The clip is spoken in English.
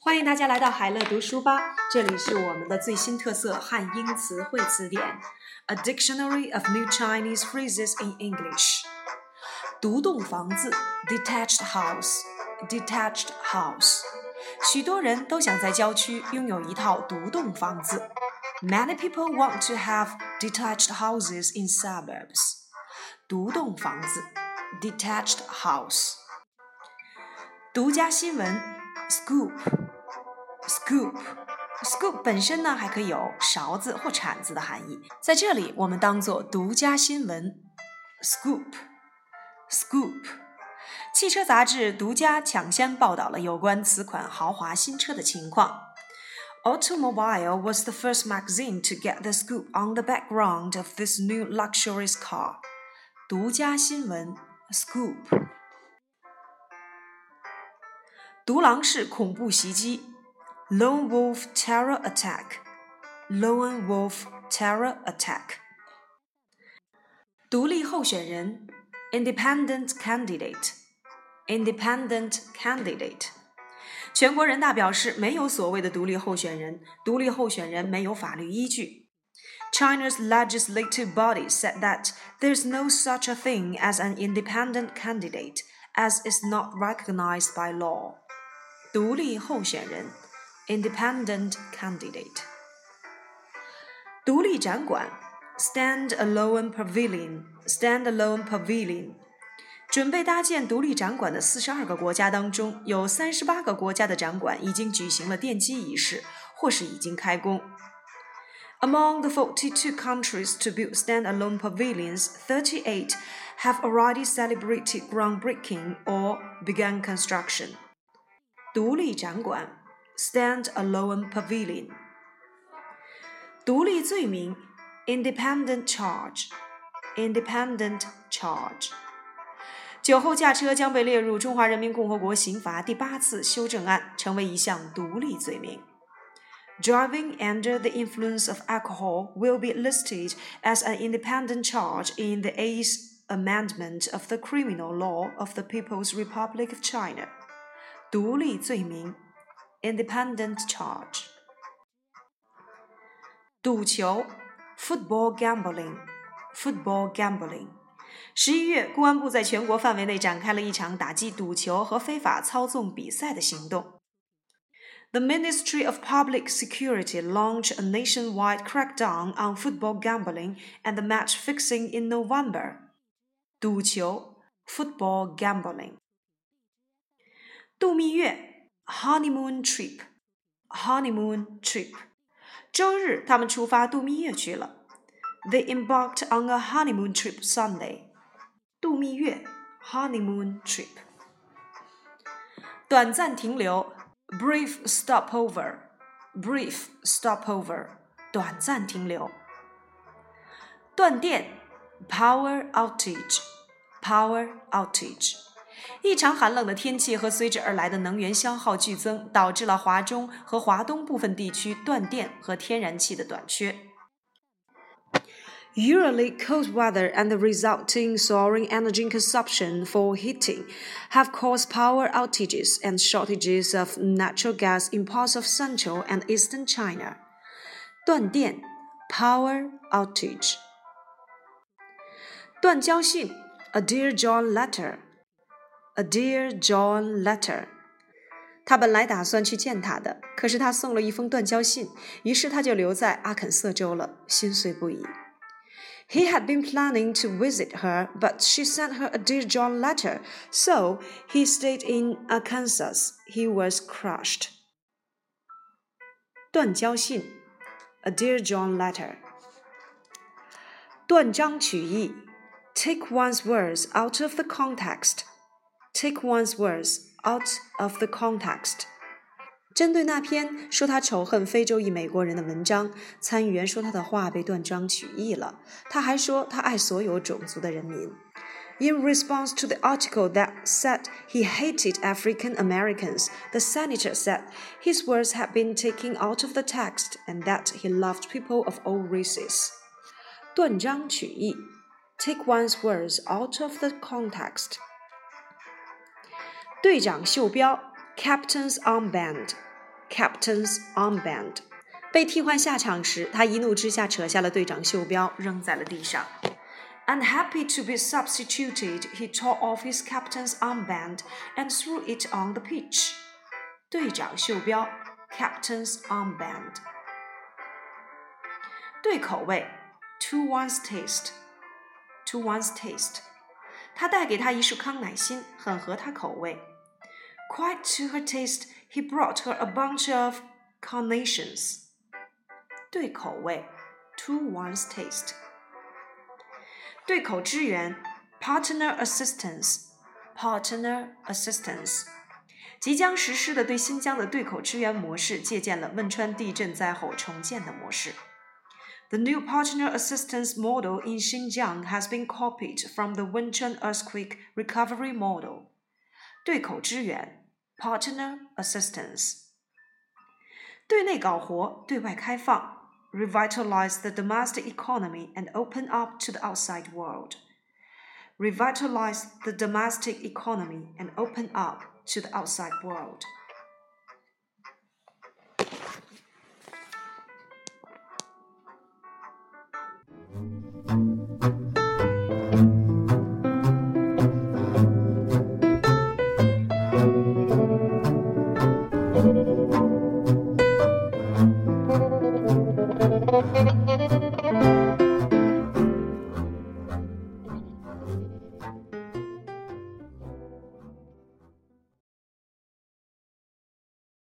欢迎大家来到海乐读书吧，这里是我们的最新特色汉英词汇词典，A Dictionary of New Chinese Phrases in English。独栋房子，detached house，detached house。许多人都想在郊区拥有一套独栋房子。Many people want to have detached houses in suburbs. 独栋房子 ，detached house。独家新闻，scoop，scoop，scoop 本身呢还可以有勺子或铲子的含义，在这里我们当做独家新闻，scoop，scoop。汽车杂志独家抢先报道了有关此款豪华新车的情况。Automobile was the first magazine to get the scoop on the background of this new luxurious car. 独家新闻 ，scoop。独狼式恐怖袭击，lone wolf terror attack，lone wolf terror attack。独立候选人，independent candidate，independent candidate。全国人大表示，没有所谓的独立候选人，独立候选人没有法律依据。China's legislative body said that there's no such a thing as an independent candidate, as is not recognized by law. 独立候选人 independent candidate. 独立展馆 stand-alone pavilion stand-alone pavilion. 准备搭建独立展馆的四十二个国家当中，有三十八个国家的展馆已经举行了奠基仪式，或是已经开工。 among the 42 countries to build standalone pavilions, 38 have already celebrated groundbreaking or begun construction. 独立展馆 standalone pavilion. 独立罪名 independent charge independent charge. 酒后驾车将被列入中华人民共和国刑法第八次修正案，成为一项独立罪名。 Driving under the influence of alcohol will be listed as an independent charge in the Eighth Amendment of the Criminal Law of the People's Republic of China. 独立罪名 independent charge. 赌球 football gambling football gambling. 十一月，公安部在全国范围内展开了一场打击赌球和非法操纵比赛的行动。 the Ministry of Public Security launched a nationwide crackdown on football gambling and match fixing in November. 赌球 football gambling. 度蜜月 honeymoon trip honeymoon trip. 周日，他们出发度蜜月去了。They embarked on a honeymoon trip Sunday. 度蜜月 honeymoon trip. 短暂停留 brief stopover, brief stopover，短暂停留。断电，power outage，power outage。异常寒冷的天气和随之而来的能源消耗剧增，导致了华中和华东部分地区断电和天然气的短缺。Usually, cold weather and the resulting soaring energy consumption for heating have caused power outages and shortages of natural gas in parts of central and eastern China. 断电 power outage. 断交信 a dear John letter. A dear John letter. 他本来打算去见他的，可是他送了一封断交信，于是他就留在阿肯色州了，心碎不已。 he had been planning to visit her, but she sent her a Dear John letter, so he stayed in Arkansas. He was crushed. 断交信，a Dear John letter. 断章取义，take one's words out of the context. Take one's words out of the context. 针对那篇说他仇恨非洲裔美国人的文章，参议员说他的话被断章取义了。他还说他爱所有种族的人民。In response to the article that said he hated African Americans, the senator said his words had been taken out of the text and that he loved people of all races. 断章取义，take one's words out of the context. 队长袖标 ，Captain's armband，Captain's armband。被替换下场时，他一怒之下扯下了队长袖标，扔在了地上。Unhappy to be substituted, he tore off his captain's armband and threw it on the pitch. 队长袖标，Captain's armband。对口味，to one's taste，to one's taste。他带给她一束康乃馨，很合她口味。 Quite to her taste, he brought her a bunch of carnations. 对口味，to one's taste。对口支援，partner assistance，partner assistance。即将实施的对新疆的对口支援模式，借鉴了汶川地震灾后重建的模式。The new partner assistance model in Xinjiang has been copied from the Wenchuan earthquake recovery model. 对口支援 ，partner assistance。对内搞活，对外开放。revitalize the domestic economy and open up to the outside world. Revitalize the domestic economy and open up to the outside world.